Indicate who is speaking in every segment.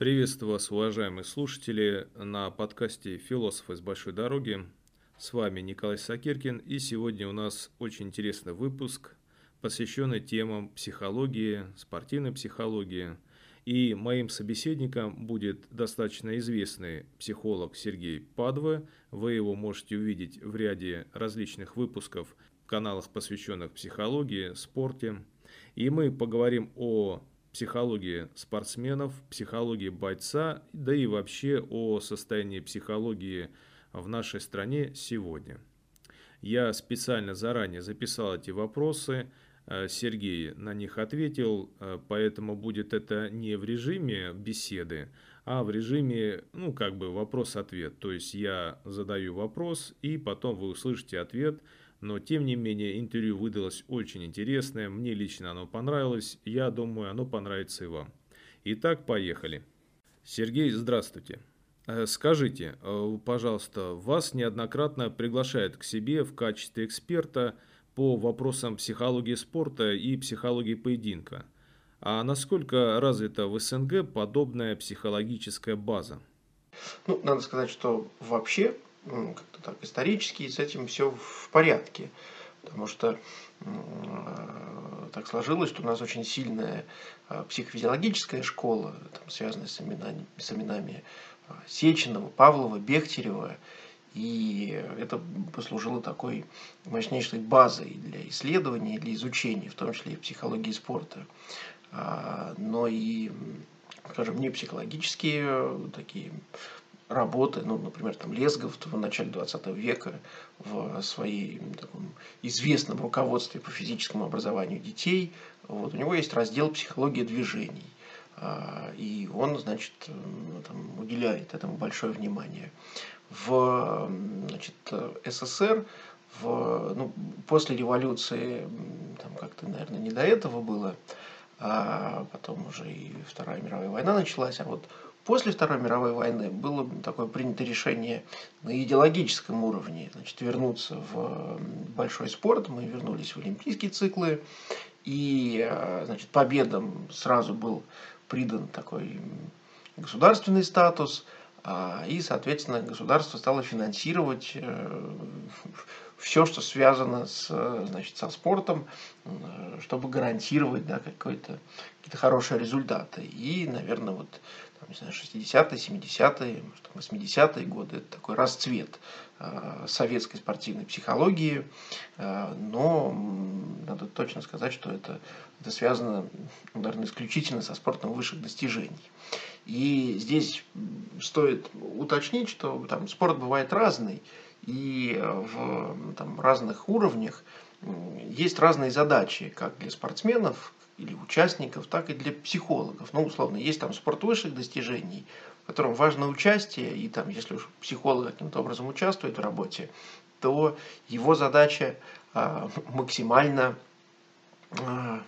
Speaker 1: Приветствую вас, уважаемые слушатели, на подкасте «Философы с большой дороги». С вами Николай Сакиркин, и сегодня у нас очень интересный выпуск, посвященный темам психологии, спортивной психологии. И моим собеседником будет достаточно известный психолог Сергей Падве. Вы его можете увидеть в ряде различных выпусков каналах, посвященных психологии, спорте. И мы поговорим о психологии спортсменов, психологии бойца, да и вообще о состоянии психологии в нашей стране сегодня. Я специально заранее записал эти вопросы, э, Сергей на них ответил, э, поэтому будет это не в режиме беседы, а в режиме, ну, как бы вопрос-ответ. То есть я задаю вопрос, и потом вы услышите ответ – но тем не менее интервью выдалось очень интересное, мне лично оно понравилось, я думаю оно понравится и вам. Итак, поехали. Сергей, здравствуйте. Э, скажите, э, пожалуйста, вас неоднократно приглашают к себе в качестве эксперта по вопросам психологии спорта и психологии поединка. А насколько развита в СНГ подобная психологическая база?
Speaker 2: Ну, надо сказать, что вообще как-то так исторически с этим все в порядке. Потому что так сложилось, что у нас очень сильная э, психофизиологическая школа, там, связанная с именами, с именами э, Сеченова, Павлова, Бехтерева. И это послужило такой мощнейшей базой для исследований, для изучения, в том числе и психологии спорта. А, но и, скажем, не психологические такие работы, ну, например, там Лесгов в начале 20 века в своей таком, известном руководстве по физическому образованию детей, вот, у него есть раздел «Психология движений». А, и он, значит, там, уделяет этому большое внимание. В значит, СССР в, ну, после революции, там как-то, наверное, не до этого было, а потом уже и Вторая мировая война началась, а вот После Второй мировой войны было такое принято решение на идеологическом уровне значит, вернуться в большой спорт. Мы вернулись в олимпийские циклы. И э, значит, победам сразу был придан такой государственный статус. А, и, соответственно, государство стало финансировать э, все, что связано с, значит, со спортом, э, чтобы гарантировать да, какие-то хорошие результаты. И, наверное, вот не знаю, 60-е, 70-е, 80-е годы. Это такой расцвет э, советской спортивной психологии. Э, но надо точно сказать, что это, это связано, наверное, исключительно со спортом высших достижений. И здесь стоит уточнить, что там спорт бывает разный, и в там, разных уровнях есть разные задачи, как для спортсменов, или участников, так и для психологов. Ну, условно, есть там спорт высших достижений, в котором важно участие, и там, если уж психолог каким-то образом участвует в работе, то его задача а, максимально а,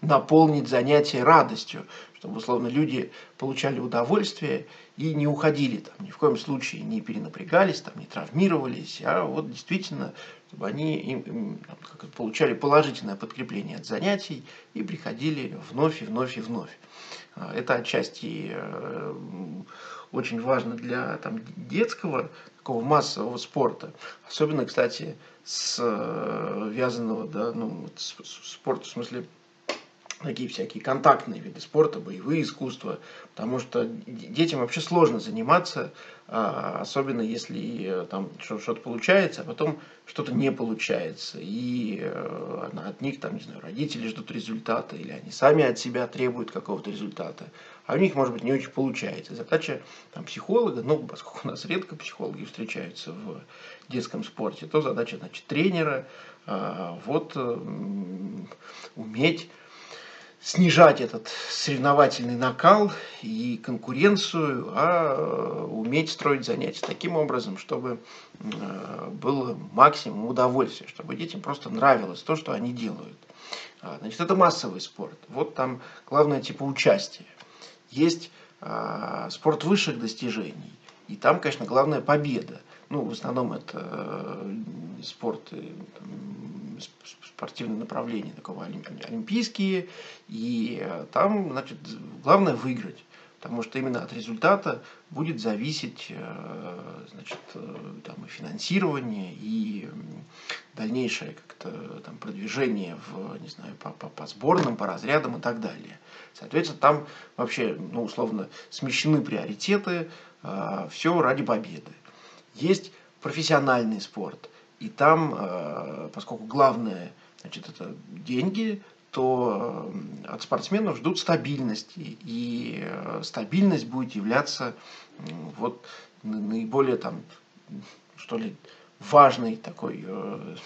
Speaker 2: наполнить занятие радостью, чтобы, условно, люди получали удовольствие и не уходили там, ни в коем случае не перенапрягались, там, не травмировались, а вот действительно, чтобы они им, им, как получали положительное подкрепление от занятий и приходили вновь и вновь и вновь. А, это отчасти э, очень важно для там, детского, такого массового спорта. Особенно, кстати, связанного, да, ну, с, спорта в смысле такие всякие контактные виды спорта, боевые искусства, потому что детям вообще сложно заниматься, а, особенно если э, там что-то получается, а потом что-то не получается, и э, от них там, не знаю, родители ждут результата, или они сами от себя требуют какого-то результата, а у них, может быть, не очень получается. Задача там, психолога, ну, поскольку у нас редко психологи встречаются в детском спорте, то задача, значит, тренера, а, вот уметь снижать этот соревновательный накал и конкуренцию, а э, уметь строить занятия таким образом, чтобы э, было максимум удовольствия, чтобы детям просто нравилось то, что они делают. А, значит, это массовый спорт. Вот там главное типа участия. Есть а, спорт высших достижений. И там, конечно, главная победа. Ну, в основном это э, спорт там, спортивные направления, такого олимпийские, и там, значит, главное выиграть потому что именно от результата будет зависеть э, значит, э, там, и финансирование, и дальнейшее как-то там, продвижение в, не знаю, по, по, по сборным, по разрядам и так далее. Соответственно, там вообще, ну, условно, смещены приоритеты, э, все ради победы. Есть профессиональный спорт, и там, поскольку главное, значит, это деньги, то от спортсменов ждут стабильности. И э, стабильность будет являться вот наиболее там, что ли, важной такой э,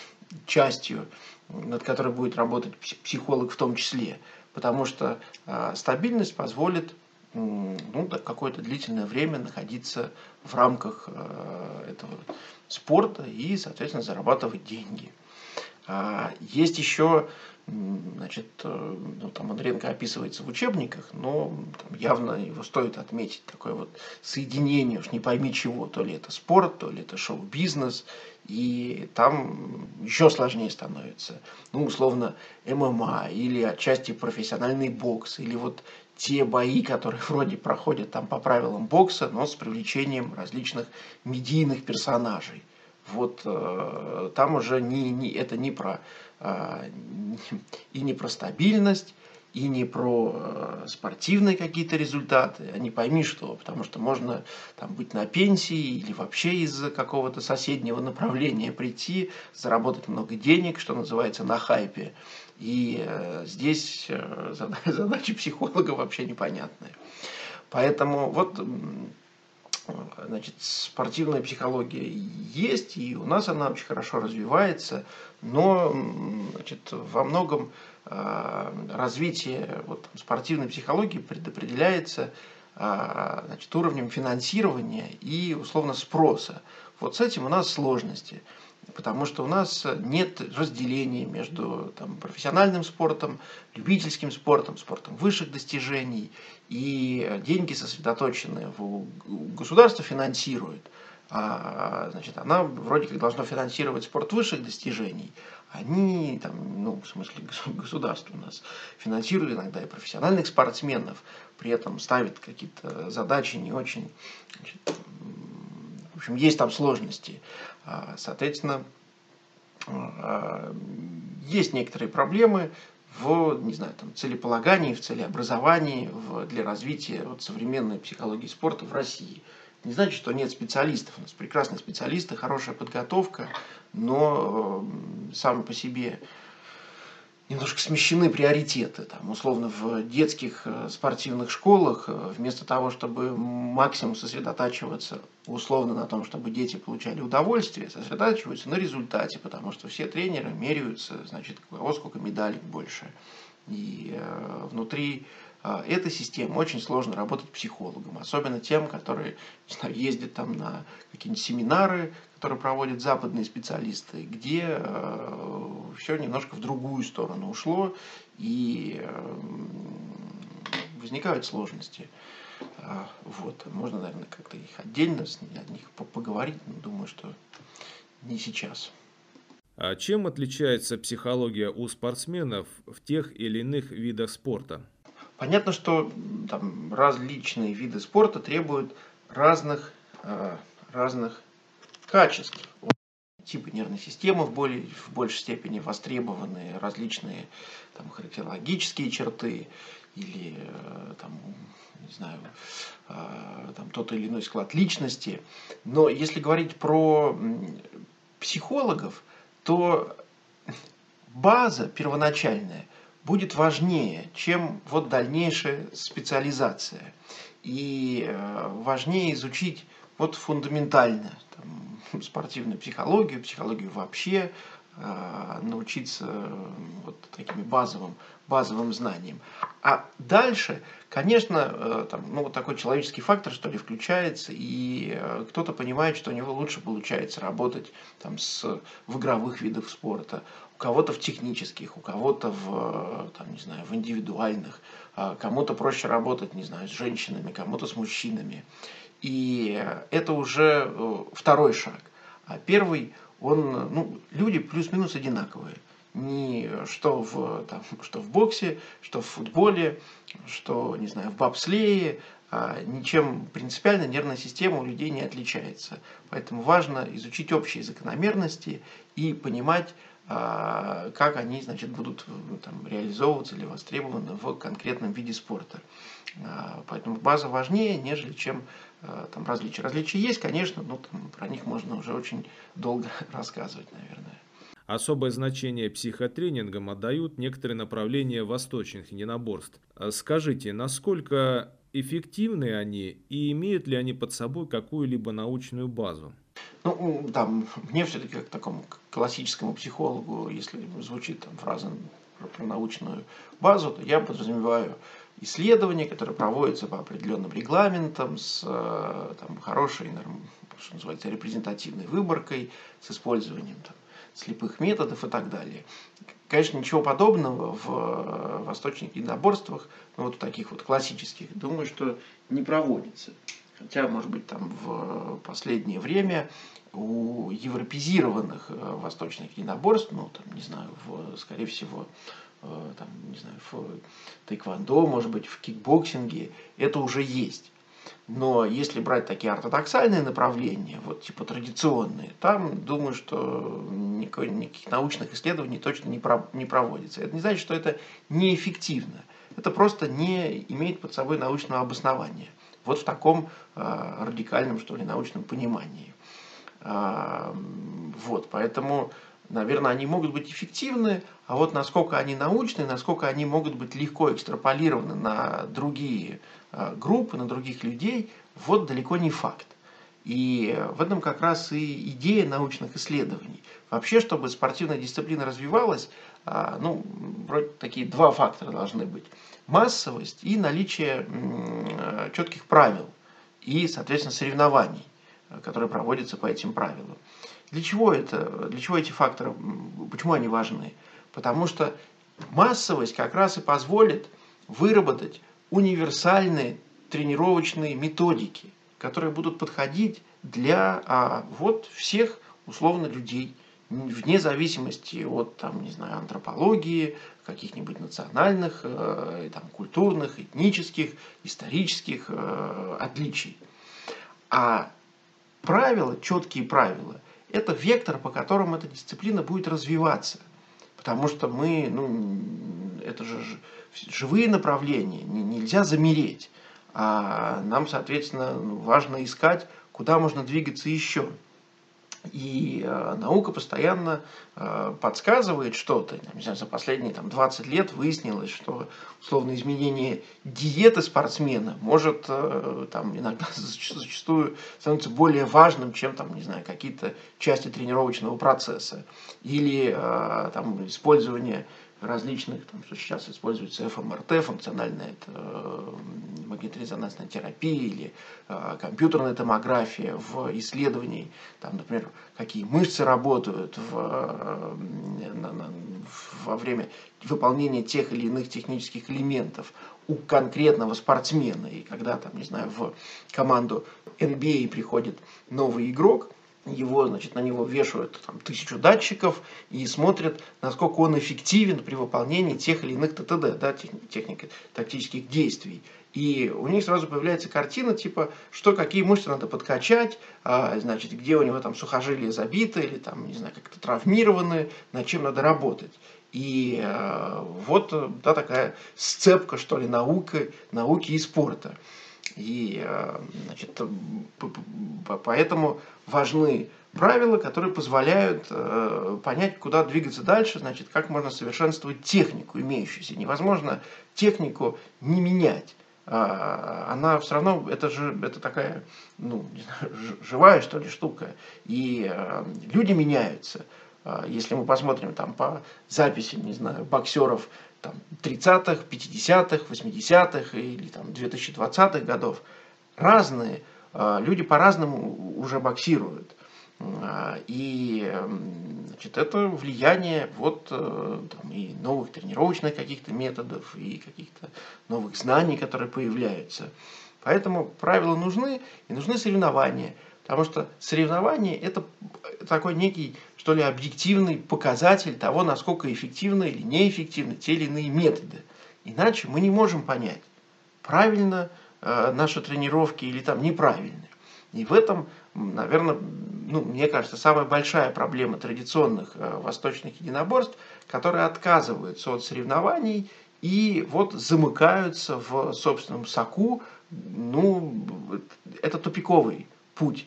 Speaker 2: частью, над которой будет работать психолог в том числе. Потому что э, стабильность позволит ну, какое-то длительное время находиться в рамках этого спорта и, соответственно, зарабатывать деньги. А есть еще Значит, э, ну, там Андренко описывается в учебниках, но там, явно его стоит отметить такое вот соединение, уж не пойми чего, то ли это спорт, то ли это шоу-бизнес, и там еще сложнее становится. Ну, условно, ММА или отчасти профессиональный бокс, или вот те бои, которые вроде проходят там по правилам бокса, но с привлечением различных медийных персонажей. Вот э, там уже не, не, это не про а, и не про стабильность, и не про э, спортивные какие-то результаты, а не пойми что, потому что можно там, быть на пенсии или вообще из какого-то соседнего направления прийти, заработать много денег, что называется, на хайпе. И э, здесь э, задача психолога вообще непонятная. Поэтому вот значит, спортивная психология есть, и у нас она очень хорошо развивается, но значит, во многом э, развитие вот, спортивной психологии предопределяется э, значит, уровнем финансирования и условно спроса. Вот с этим у нас сложности потому что у нас нет разделения между там, профессиональным спортом, любительским спортом, спортом высших достижений, и деньги сосредоточены в государство финансирует. А, значит, она вроде как должна финансировать спорт высших достижений. Они, там, ну, в смысле, государство у нас финансирует иногда и профессиональных спортсменов, при этом ставит какие-то задачи не очень значит, в общем, есть там сложности. А, соответственно, а, есть некоторые проблемы в не знаю, там, целеполагании, в целеобразовании, в, для развития вот, современной психологии спорта в России. Не значит, что нет специалистов. У нас прекрасные специалисты, хорошая подготовка, но э, сам по себе немножко смещены приоритеты. Там, условно, в детских э, спортивных школах э, вместо того, чтобы максимум сосредотачиваться условно на том, чтобы дети получали удовольствие, сосредотачиваются на результате, потому что все тренеры меряются, значит, у кого сколько медалей больше. И э, внутри э, этой системы очень сложно работать психологом, особенно тем, которые знаю, ездят там на какие-нибудь семинары, которые проводят западные специалисты, где э, все немножко в другую сторону ушло и э, возникают сложности. А, вот. Можно, наверное, как-то их отдельно о них поговорить, но думаю, что не сейчас.
Speaker 1: А чем отличается психология у спортсменов в тех или иных видах спорта?
Speaker 2: Понятно, что там, различные виды спорта требуют разных, э, разных качеств. Типы нервной системы в, более, в большей степени востребованы, различные там, характерологические черты или э, там, не знаю, э, там, тот или иной склад личности. Но если говорить про психологов, то база первоначальная будет важнее, чем вот дальнейшая специализация. И э, важнее изучить вот фундаментально там, спортивную психологию, психологию вообще, э, научиться вот таким базовым, базовым знаниям. А дальше, конечно, э, там, ну, вот такой человеческий фактор, что ли, включается, и кто-то понимает, что у него лучше получается работать там, с, в игровых видах спорта, у кого-то в технических, у кого-то в, там, не знаю, в индивидуальных, а кому-то проще работать, не знаю, с женщинами, кому-то с мужчинами. И это уже э, второй шаг. А первый, он, ну, люди плюс-минус одинаковые. ни что в, там, что в боксе, что в футболе, что, не знаю, в бобслее, а, ничем принципиально нервная система у людей не отличается. Поэтому важно изучить общие закономерности и понимать, как они значит, будут ну, там, реализовываться или востребованы в конкретном виде спорта. А, поэтому база важнее, нежели чем там, различия. Различия есть, конечно, но там, про них можно уже очень долго рассказывать, наверное.
Speaker 1: Особое значение психотренингам отдают некоторые направления восточных единоборств. Скажите, насколько эффективны они и имеют ли они под собой какую-либо научную базу?
Speaker 2: Ну, там, мне все-таки как такому классическому психологу, если звучит там фраза про научную базу, то я подразумеваю исследования, которые проводятся по определенным регламентам, с э, там, хорошей, что называется, репрезентативной выборкой, с использованием там, слепых методов и так далее. Конечно, ничего подобного в э, восточных единоборствах, ну вот таких вот классических, думаю, что не проводится. Хотя, может быть, там в последнее время у европезированных э, восточных единоборств, ну, там, не знаю, в, скорее всего, э, там, не знаю, в тайквандо, может быть, в кикбоксинге, это уже есть. Но если брать такие ортодоксальные направления, вот типа традиционные, там, думаю, что никаких, никаких научных исследований точно не, про, не проводится. Это не значит, что это неэффективно. Это просто не имеет под собой научного обоснования. Вот в таком э, радикальном, что ли, научном понимании. Э, вот, поэтому, наверное, они могут быть эффективны, а вот насколько они научны, насколько они могут быть легко экстраполированы на другие Э, группы, на других людей, вот далеко не факт. И в этом как раз и идея научных исследований. Вообще, чтобы спортивная дисциплина развивалась, ну, вроде такие два фактора должны быть. Массовость и наличие четких правил и, соответственно, соревнований, которые проводятся по этим правилам. Для чего это? Для чего эти факторы? Почему они важны? Потому что массовость как раз и позволит выработать универсальные тренировочные методики, которые будут подходить для а, вот всех условно людей, вне зависимости от там, не знаю, антропологии, каких-нибудь национальных, э, там, культурных, этнических, исторических э, отличий. А правила, четкие правила, это вектор, по которому эта дисциплина будет развиваться. Потому что мы, ну, это же живые направления, нельзя замереть. А нам, соответственно, важно искать, куда можно двигаться еще. И э, наука постоянно э, подсказывает что-то. Не знаю, за последние там, 20 лет выяснилось, что условно изменение диеты спортсмена может э, там, иногда зачастую становиться более важным, чем там, не знаю, какие-то части тренировочного процесса. Или э, там, использование различных, там, что сейчас используется ФМРТ, функциональная это, э, магнитно-резонансная терапия или э, компьютерная томография в исследовании, там, например, какие мышцы работают в, э, на, на, во время выполнения тех или иных технических элементов у конкретного спортсмена. И когда, там, не знаю, в команду NBA приходит новый игрок – его, значит, на него вешают там, тысячу датчиков и смотрят, насколько он эффективен при выполнении тех или иных ТТД, да, техник тактических действий. И у них сразу появляется картина, типа, что какие мышцы надо подкачать, а, значит, где у него там сухожилия забиты или там, не знаю, как-то травмированы, над чем надо работать. И э, вот да, такая сцепка, что ли, науки, науки и спорта. И э, значит, поэтому важны правила, которые позволяют э, понять, куда двигаться дальше, значит, как можно совершенствовать технику имеющуюся. Невозможно технику не менять. А, она все равно, это же это такая, ну, не знаю, живая, что ли, штука. И э, люди меняются. А, если мы посмотрим там по записям, не знаю, боксеров там, 30-х, 50-х, 80-х или там, 2020-х годов, разные, люди по-разному уже боксируют. А, и значит, это влияние вот, э, там, и новых тренировочных каких-то методов, и каких-то новых знаний, которые появляются. Поэтому правила нужны, и нужны соревнования. Потому что соревнование – это такой некий, что ли, объективный показатель того, насколько эффективны или неэффективны те или иные методы. Иначе мы не можем понять, правильно наши тренировки или там неправильные. И в этом, наверное, ну, мне кажется, самая большая проблема традиционных э, восточных единоборств, которые отказываются от соревнований и вот замыкаются в собственном соку. Ну, это тупиковый путь.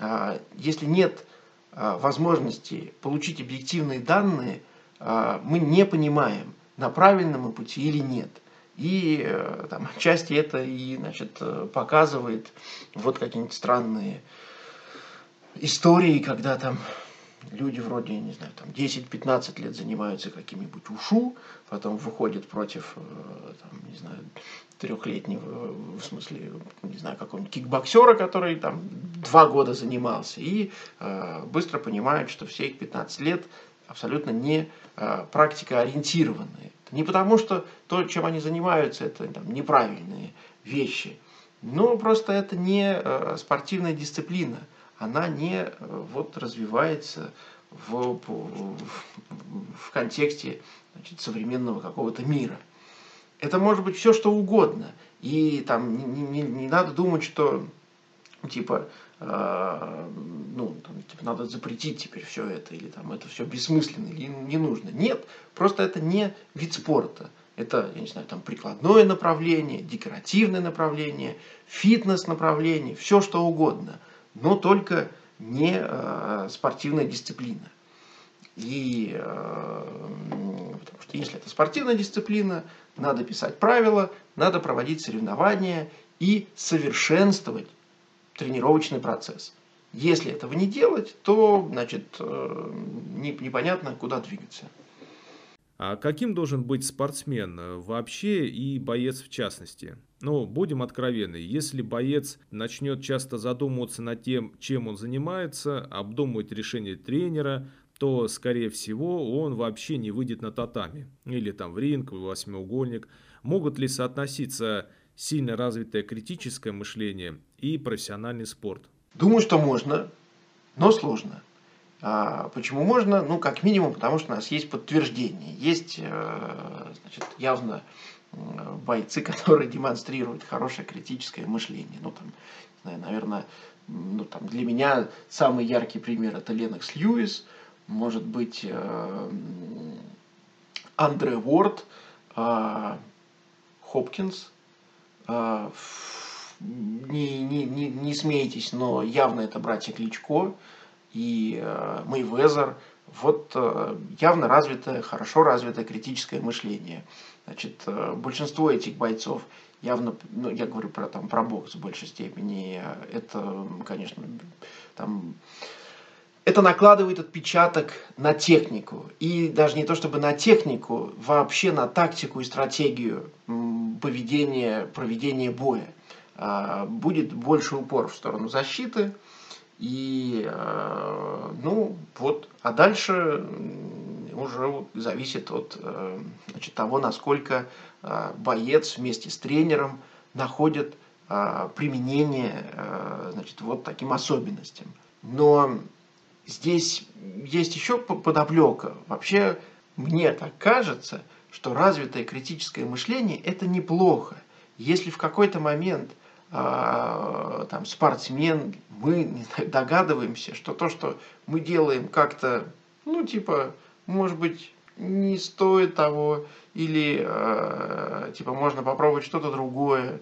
Speaker 2: А, если нет а, возможности получить объективные данные, мы не понимаем, на правильном пути или нет. И э, там, отчасти это и значит, э, показывает вот какие-нибудь странные истории, когда там люди вроде, не знаю, там 10-15 лет занимаются каким-нибудь ушу, потом выходят против, э, там, не знаю, трехлетнего, в смысле, не знаю, какого-нибудь кикбоксера, который там два года занимался, и э, быстро понимают, что все их 15 лет абсолютно не э, практика ориентированные. Не потому, что то, чем они занимаются, это там, неправильные вещи, но просто это не э, спортивная дисциплина. Она не э, вот, развивается в, в, контексте значит, современного какого-то мира. Это может быть все, что угодно. И там не, не, не надо думать, что типа ну, там, типа, надо запретить теперь все это, или там это все бессмысленно, или не нужно. Нет, просто это не вид спорта. Это, я не знаю, там прикладное направление, декоративное направление, фитнес направление, все что угодно, но только не э, спортивная дисциплина. И э, потому что если это спортивная дисциплина, надо писать правила, надо проводить соревнования и совершенствовать тренировочный процесс. Если этого не делать, то значит, э, непонятно, куда двигаться.
Speaker 1: А каким должен быть спортсмен э, вообще и боец в частности? Ну, будем откровенны, если боец начнет часто задумываться над тем, чем он занимается, обдумывать решение тренера, то, скорее всего, он вообще не выйдет на татами. Или там в ринг, в восьмиугольник. Могут ли соотноситься сильно развитое критическое мышление и профессиональный спорт?
Speaker 2: Думаю, что можно, но сложно. А почему можно? Ну, как минимум, потому что у нас есть подтверждение. Есть э, значит, явно бойцы, которые демонстрируют хорошее критическое мышление. Ну, там, наверное, ну, там, для меня самый яркий пример это Ленокс Льюис, может быть, э, Андре Уорд, э, Хопкинс, не, не, не, не смейтесь, но явно это братья Кличко и э, Мейвезер. Вот э, явно развитое, хорошо развитое критическое мышление. Значит, э, большинство этих бойцов явно, ну, я говорю про, там, про бокс в большей степени, это, конечно, там, это накладывает отпечаток на технику. И даже не то чтобы на технику, вообще на тактику и стратегию поведения, проведения боя. А, будет больше упор в сторону защиты. И, а, ну, вот, а дальше уже зависит от э, значит, того, насколько а, боец вместе с тренером находит применение значит, вот таким особенностям. Но здесь есть еще подоплека. Вообще, мне так кажется, что развитое критическое мышление – это неплохо. Если в какой-то момент там, спортсмен, мы догадываемся, что то, что мы делаем как-то, ну, типа, может быть, не стоит того, или, э, типа, можно попробовать что-то другое,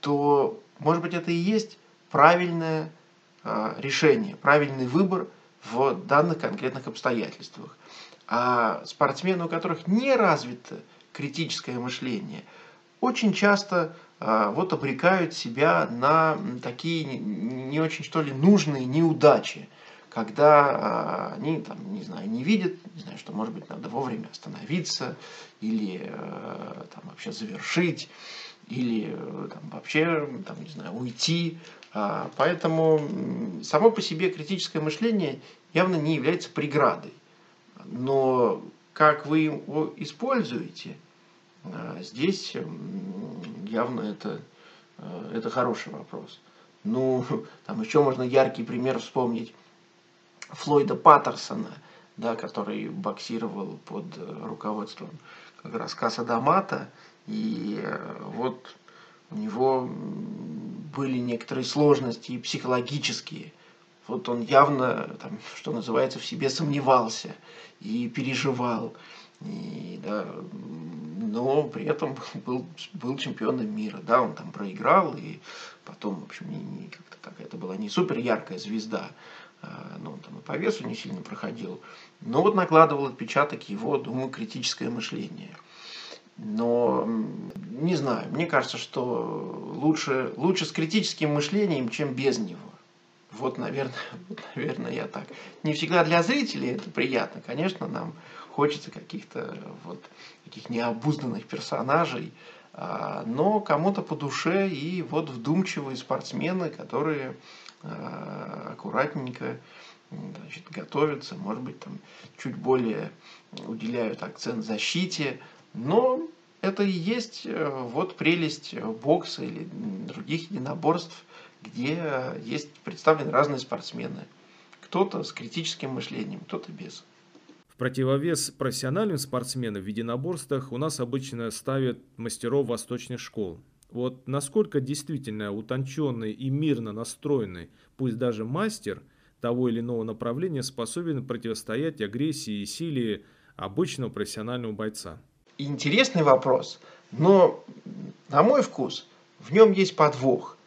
Speaker 2: то, может быть, это и есть правильное э, решение, правильный выбор – в данных конкретных обстоятельствах. А спортсмены, у которых не развито критическое мышление, очень часто а, вот обрекают себя на такие не очень что ли нужные неудачи, когда а, они там, не знаю, не видят, не знаю, что может быть надо вовремя остановиться или а, там, вообще завершить, или там, вообще там, не знаю, уйти а, поэтому само по себе критическое мышление явно не является преградой. Но как вы его используете, а, здесь явно это, а, это хороший вопрос. Ну, там еще можно яркий пример вспомнить Флойда Паттерсона, да, который боксировал под руководством как раз Каса. И э, вот у него были некоторые сложности психологические. Вот он явно, там, что называется, в себе сомневался и переживал. И, да, но при этом был, был чемпионом мира. Да, он там проиграл, и потом, в общем, не, не как-то так, это была не супер яркая звезда, а, но он там и по весу не сильно проходил. Но вот накладывал отпечаток его, думаю, критическое мышление. Но не знаю, мне кажется, что лучше, лучше с критическим мышлением, чем без него. Вот, наверное, наверное, я так. Не всегда для зрителей это приятно. Конечно, нам хочется каких-то вот таких необузданных персонажей, а, но кому-то по душе и вот вдумчивые спортсмены, которые а, аккуратненько значит, готовятся, может быть, там чуть более уделяют акцент защите, но это и есть э, вот прелесть бокса или других единоборств, где есть представлены разные спортсмены. Кто-то с критическим мышлением, кто-то без.
Speaker 1: Противовес профессиональным спортсменам в единоборствах у нас обычно ставят мастеров восточных школ. Вот насколько действительно утонченный и мирно настроенный, пусть даже мастер того или иного направления способен противостоять агрессии и силе обычного профессионального бойца?
Speaker 2: интересный вопрос, но на мой вкус в нем есть подвох.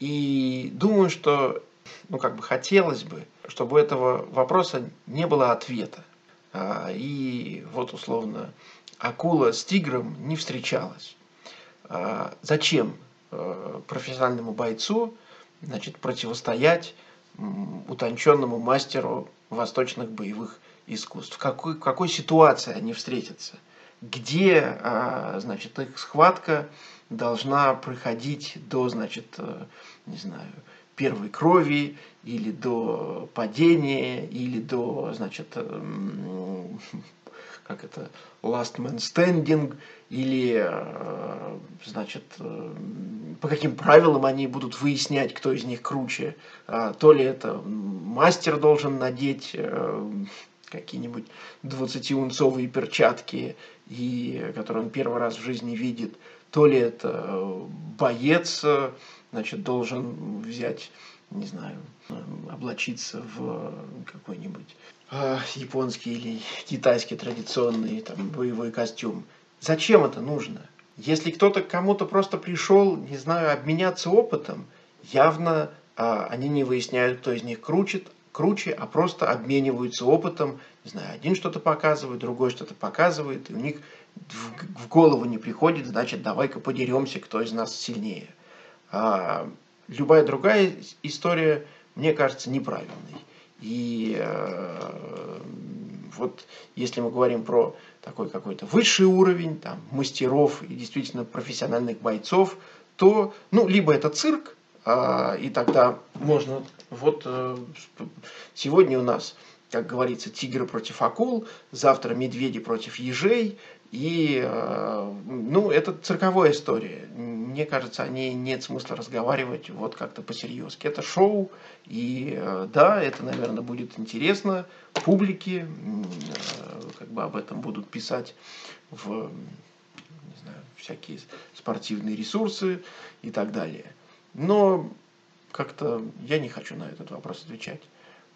Speaker 2: И думаю, что ну, как бы хотелось бы, чтобы у этого вопроса не было ответа. А, и вот условно акула с тигром не встречалась. А, зачем э, профессиональному бойцу значит, противостоять утонченному мастеру восточных боевых искусств? В какой, в какой ситуации они встретятся? где, а, значит, их схватка должна проходить до, значит, э, не знаю, первой крови, или до падения, или до, значит, э, как это, last man standing, или, э, значит, по каким правилам они будут выяснять, кто из них круче. А, то ли это мастер должен надеть какие-нибудь 20-унцовые перчатки, и, которые он первый раз в жизни видит, то ли это боец, значит, должен взять, не знаю, облачиться в какой-нибудь э, японский или китайский традиционный там, боевой костюм. Зачем это нужно? Если кто-то кому-то просто пришел, не знаю, обменяться опытом, явно э, они не выясняют, кто из них кручит, круче, а просто обмениваются опытом. Не знаю, один что-то показывает, другой что-то показывает, и у них в, в голову не приходит, значит, давай-ка подеремся, кто из нас сильнее. А любая другая история, мне кажется, неправильной. И э, вот если мы говорим про такой какой-то высший уровень, там, мастеров и действительно профессиональных бойцов, то, ну, либо это цирк, а, и тогда можно, вот э, сегодня у нас, как говорится, тигры против акул, завтра медведи против ежей, и, э, ну, это цирковая история. Мне кажется, о ней нет смысла разговаривать вот как-то по-серьезки. Это шоу, и э, да, это, наверное, будет интересно публике, как бы об этом будут писать в, не знаю, всякие спортивные ресурсы и так далее. Но как-то я не хочу на этот вопрос отвечать.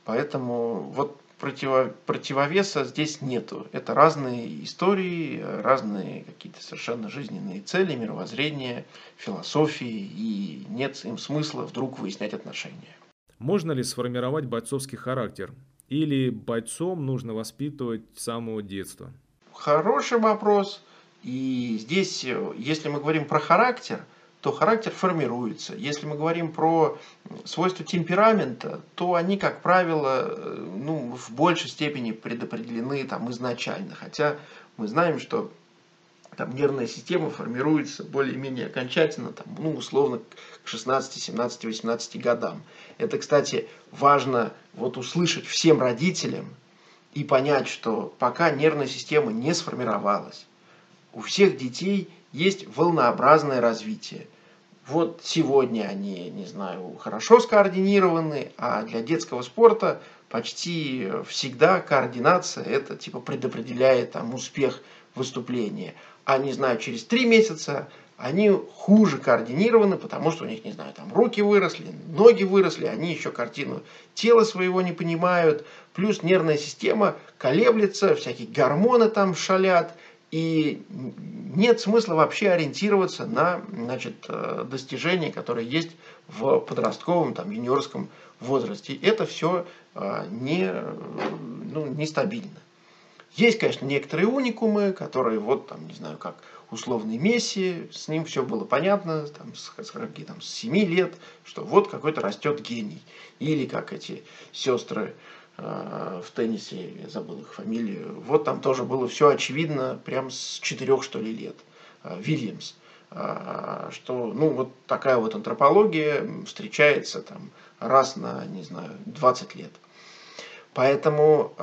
Speaker 2: Поэтому вот противо, противовеса здесь нету. Это разные истории, разные какие-то совершенно жизненные цели, мировоззрения, философии, и нет им смысла вдруг выяснять отношения.
Speaker 1: Можно ли сформировать бойцовский характер? Или бойцом нужно воспитывать с самого детства?
Speaker 2: Хороший вопрос. И здесь, если мы говорим про характер – то характер формируется. Если мы говорим про свойства темперамента, то они, как правило, э, ну, в большей степени предопределены там, изначально. Хотя мы знаем, что там, нервная система формируется более-менее окончательно, там, ну, условно, к 16, 17, 18 годам. Это, кстати, важно вот услышать всем родителям и понять, что пока нервная система не сформировалась, у всех детей есть волнообразное развитие. вот сегодня они, не знаю, хорошо скоординированы, а для детского спорта почти всегда координация это типа предопределяет там успех выступления. А не знаю, через три месяца они хуже координированы, потому что у них, не знаю, там руки выросли, ноги выросли, они еще картину тела своего не понимают, плюс нервная система колеблется, всякие гормоны там шалят, и нет смысла вообще ориентироваться на значит, э, достижения, которые есть в подростковом, там, юниорском возрасте. Это все э, не, ну, нестабильно. Есть, конечно, некоторые уникумы, которые вот там, не знаю, как условный Месси, с ним все было понятно, там, с, с, там, с 7 лет, что вот какой-то растет гений. Или как эти сестры Э, в теннисе, я забыл их фамилию, вот там тоже было все очевидно, прям с четырех, что ли, лет. Э, Вильямс. Э, что, ну, вот такая вот антропология встречается там раз на, не знаю, 20 лет. Поэтому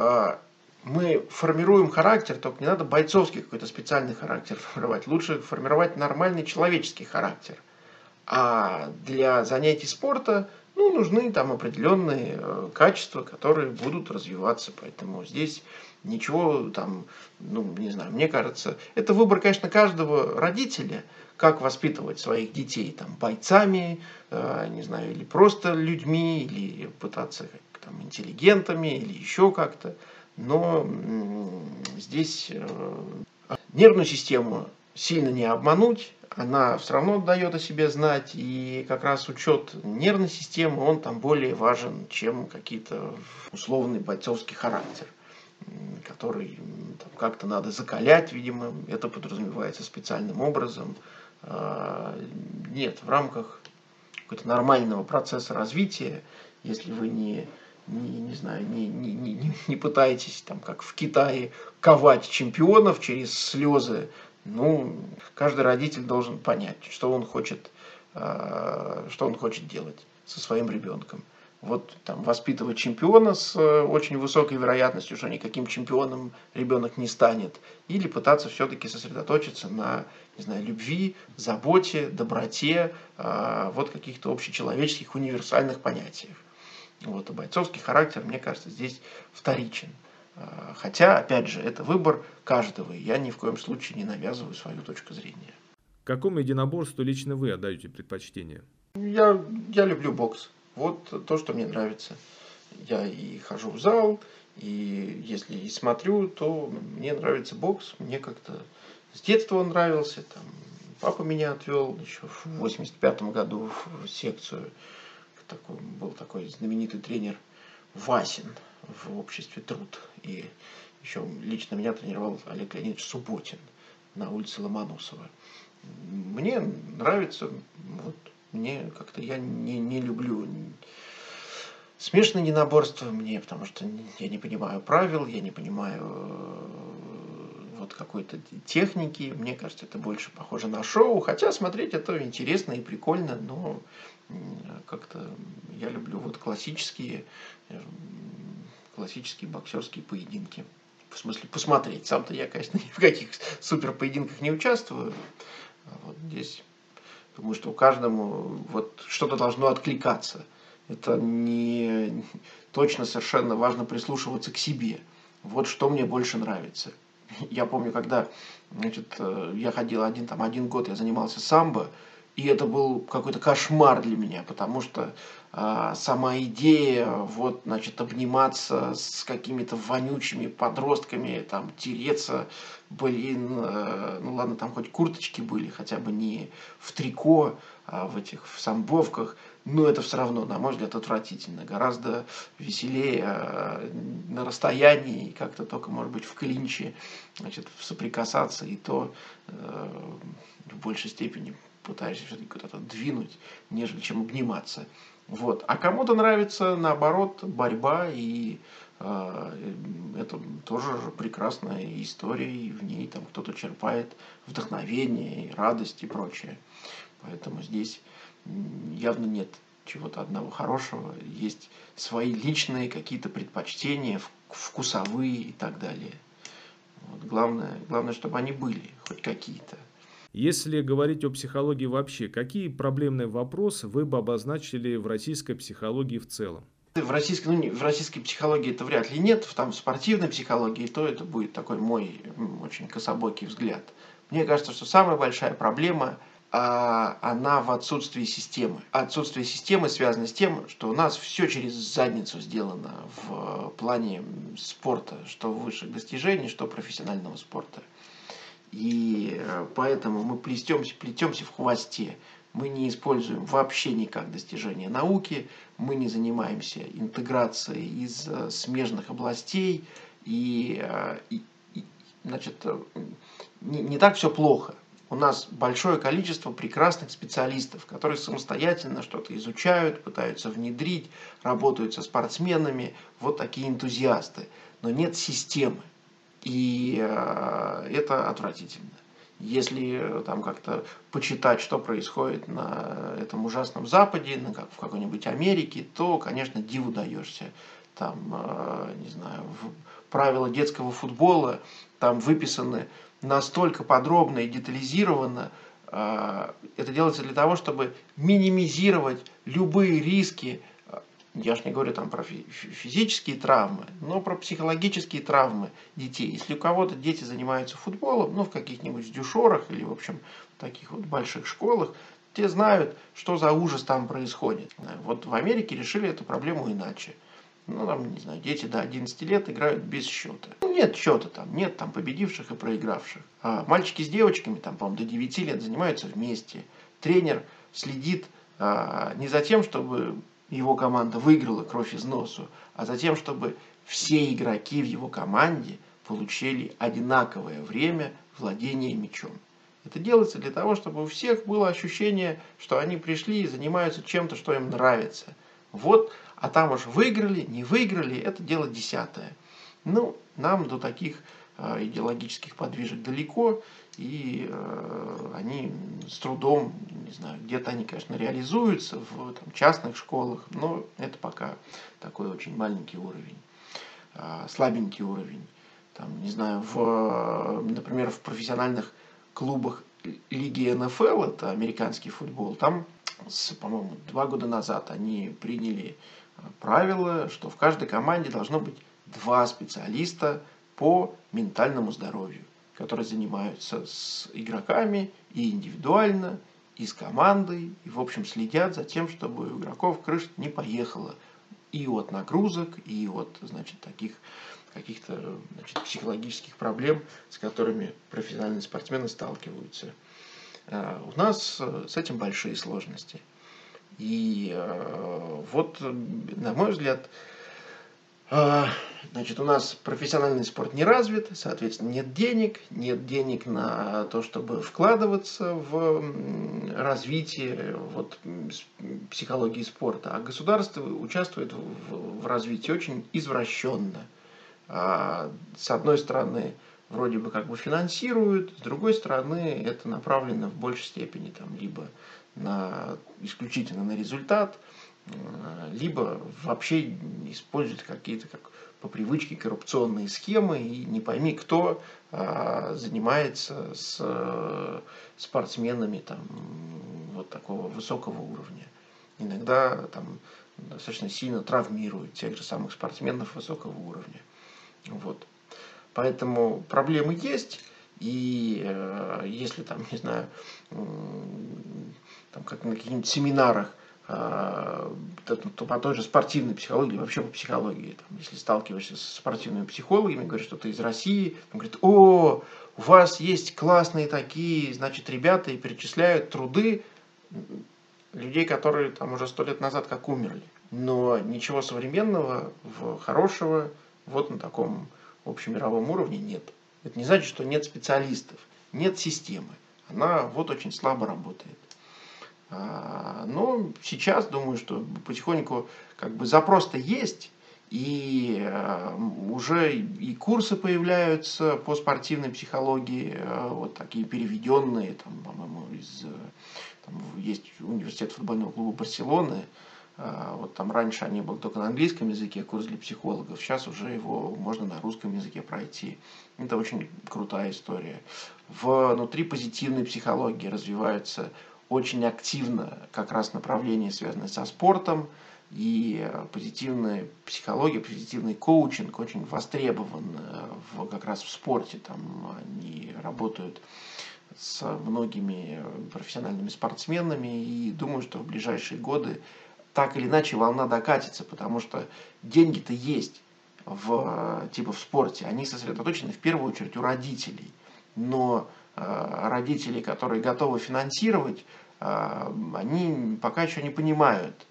Speaker 2: мы формируем характер, только не надо бойцовский какой-то специальный характер формировать. Лучше формировать нормальный человеческий характер. А для занятий спорта ну, нужны там определенные э, качества, которые будут развиваться. Поэтому здесь ничего там, ну, не знаю, мне кажется, это выбор, конечно, каждого родителя, как воспитывать своих детей там бойцами, э, не знаю, или просто людьми, или пытаться там интеллигентами, или еще как-то. Но здесь э, нервную систему сильно не обмануть, она все равно дает о себе знать, и как раз учет нервной системы, он там более важен, чем какие-то условный бойцовский характер, который как-то надо закалять, видимо, это подразумевается специальным образом. А, нет, в рамках какого-то нормального процесса развития, если вы не не, не знаю, не, не, не, не пытаетесь, там, как в Китае, ковать чемпионов через слезы ну, каждый родитель должен понять, что он хочет, э, что он хочет делать со своим ребенком. Вот там воспитывать чемпиона с э, очень высокой вероятностью, что никаким чемпионом ребенок не станет, или пытаться все-таки сосредоточиться на, не знаю, любви, заботе, доброте, э, вот каких-то общечеловеческих универсальных понятиях. Вот, а бойцовский характер, мне кажется, здесь вторичен. А, хотя, опять же, это выбор каждого, и я ни в коем случае не навязываю свою точку зрения.
Speaker 1: Какому единоборству лично вы отдаете предпочтение?
Speaker 2: Я, я люблю бокс. Вот то, что мне нравится. Я и хожу в зал, и если и смотрю, то мне нравится бокс. Мне как-то с детства он нравился. Там, папа меня отвел еще в 85 году в секцию. Такой, был такой знаменитый тренер Васин в обществе труд. И еще лично меня тренировал Олег Леонидович Субботин на улице Ломоносова. Мне нравится, вот, мне как-то я не, не люблю смешанное единоборство мне, потому что я не понимаю правил, я не понимаю э, вот какой-то техники. Мне кажется, это больше похоже на шоу. Хотя смотреть это интересно и прикольно, но как-то я люблю вот классические э, классические боксерские поединки. В смысле, посмотреть. Сам-то я, конечно, ни в каких супер поединках не участвую. А вот здесь думаю, что у каждому вот что-то должно откликаться. Это не точно совершенно важно прислушиваться к себе. Вот что мне больше нравится. Я помню, когда значит, э, я ходил один, там, один год, я занимался самбо, и это был какой-то кошмар для меня, потому что сама идея, вот, значит, обниматься с какими-то вонючими подростками, там, тереться, блин, э, ну ладно, там хоть курточки были, хотя бы не в трико, а в этих, в самбовках, но это все равно, на мой взгляд, отвратительно. Гораздо веселее э, на расстоянии, как-то только, может быть, в клинче, значит, соприкасаться, и то э, в большей степени пытаешься все-таки куда-то двинуть, нежели чем обниматься. Вот. А кому-то нравится, наоборот, борьба, и э, это тоже прекрасная история, и в ней там кто-то черпает вдохновение, и радость и прочее. Поэтому здесь явно нет чего-то одного хорошего, есть свои личные какие-то предпочтения, вкусовые и так далее. Вот. Главное, главное, чтобы они были, хоть какие-то.
Speaker 1: Если говорить о психологии вообще, какие проблемные вопросы вы бы обозначили в российской психологии в целом?
Speaker 2: В российской, ну, в российской психологии это вряд ли нет, там в спортивной психологии, то это будет такой мой очень кособокий взгляд. Мне кажется, что самая большая проблема а, она в отсутствии системы. Отсутствие системы связано с тем, что у нас все через задницу сделано в плане спорта, что высших достижений, что профессионального спорта. И э, поэтому мы плетемся, плетемся в хвосте. Мы не используем вообще никак достижения науки, мы не занимаемся интеграцией из э, смежных областей. И, э, и, и значит, не, не так все плохо. У нас большое количество прекрасных специалистов, которые самостоятельно что-то изучают, пытаются внедрить, работают со спортсменами. Вот такие энтузиасты. Но нет системы. И э, это отвратительно. Если э, там как-то почитать, что происходит на этом ужасном Западе, на как, в какой-нибудь Америке, то, конечно, диву даешься. Там, э, не знаю, правила детского футбола там выписаны настолько подробно и детализированно. Это делается для того, чтобы минимизировать любые риски я же не говорю там про физические травмы, но про психологические травмы детей. Если у кого-то дети занимаются футболом, ну, в каких-нибудь дюшорах или, в общем, в таких вот больших школах, те знают, что за ужас там происходит. Вот в Америке решили эту проблему иначе. Ну, там, не знаю, дети до 11 лет играют без счета. Ну, нет счета там, нет там победивших и проигравших. А мальчики с девочками, там, по-моему, до 9 лет занимаются вместе. Тренер следит а, не за тем, чтобы его команда выиграла кровь из носу, а затем, чтобы все игроки в его команде получили одинаковое время владения мячом. Это делается для того, чтобы у всех было ощущение, что они пришли и занимаются чем-то, что им нравится. Вот, а там уж выиграли, не выиграли, это дело десятое. Ну, нам до таких э, идеологических подвижек далеко, и э, они с трудом, не знаю, где-то они, конечно, реализуются в там, частных школах, но это пока такой очень маленький уровень, э, слабенький уровень. Там, не знаю, в, например, в профессиональных клубах лиги НФЛ, это американский футбол, там, по-моему, два года назад они приняли э, правило, что в каждой команде должно быть два специалиста по ментальному здоровью которые занимаются с игроками и индивидуально, и с командой, и, в общем, следят за тем, чтобы у игроков крыша не поехала и от нагрузок, и от, значит, таких каких-то значит, психологических проблем, с которыми профессиональные спортсмены сталкиваются. А, у нас э, с этим большие сложности. И э, вот, на мой взгляд, значит, у нас профессиональный спорт не развит, соответственно, нет денег, нет денег на то, чтобы вкладываться в развитие вот, психологии спорта, а государство участвует в, в развитии очень извращенно. А, с одной стороны, вроде бы как бы финансируют, с другой стороны, это направлено в большей степени там, либо на, исключительно на результат – либо вообще используют какие-то как по привычке коррупционные схемы, и не пойми, кто а, занимается с э, спортсменами там, вот такого высокого уровня. Иногда там достаточно сильно травмируют тех же самых спортсменов высокого уровня. Вот. Поэтому проблемы есть, и э, если там, не знаю, там как на каких-нибудь семинарах а, по той же спортивной психологии, вообще по психологии. Там, если сталкиваешься с спортивными психологами, говоришь, что ты из России, он говорит, о, у вас есть классные такие, значит, ребята, и перечисляют труды людей, которые там уже сто лет назад как умерли. Но ничего современного, хорошего, вот на таком общемировом уровне нет. Это не значит, что нет специалистов, нет системы. Она вот очень слабо работает. А, но сейчас думаю, что потихоньку как бы запрос-то есть, и а, уже и курсы появляются по спортивной психологии, а, вот такие переведенные, там, по-моему, из там, есть университет футбольного клуба Барселоны, вот там раньше они были только на английском языке, курс для психологов, сейчас уже его можно на русском языке пройти. Это очень крутая история. Внутри позитивной психологии развиваются очень активно как раз направления, связанные со спортом, и позитивная психология, позитивный коучинг очень востребован в, как раз в спорте. Там они работают с многими профессиональными спортсменами и думаю, что в ближайшие годы так или иначе волна докатится, потому что деньги-то есть в, типа в спорте, они сосредоточены в первую очередь у родителей. Но э, родители, которые готовы финансировать, э, они пока еще не понимают,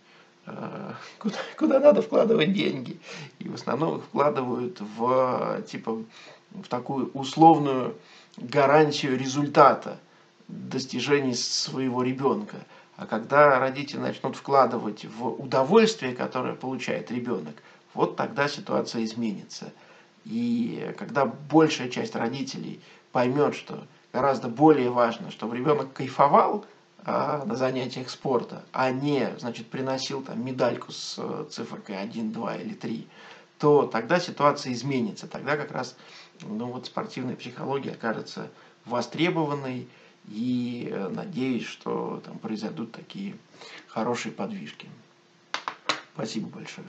Speaker 2: э, куда, куда надо вкладывать деньги. И в основном их вкладывают в, типа, в такую условную гарантию результата достижений своего ребенка. А когда родители начнут вкладывать в удовольствие, которое получает ребенок, вот тогда ситуация изменится. И когда большая часть родителей поймет, что гораздо более важно, чтобы ребенок кайфовал а, на занятиях спорта, а не, значит, приносил там медальку с э, цифрой 1, 2 или 3, то тогда ситуация изменится. Тогда как раз ну, вот спортивная психология окажется востребованной, и э, надеюсь, что там произойдут такие хорошие подвижки. Спасибо большое.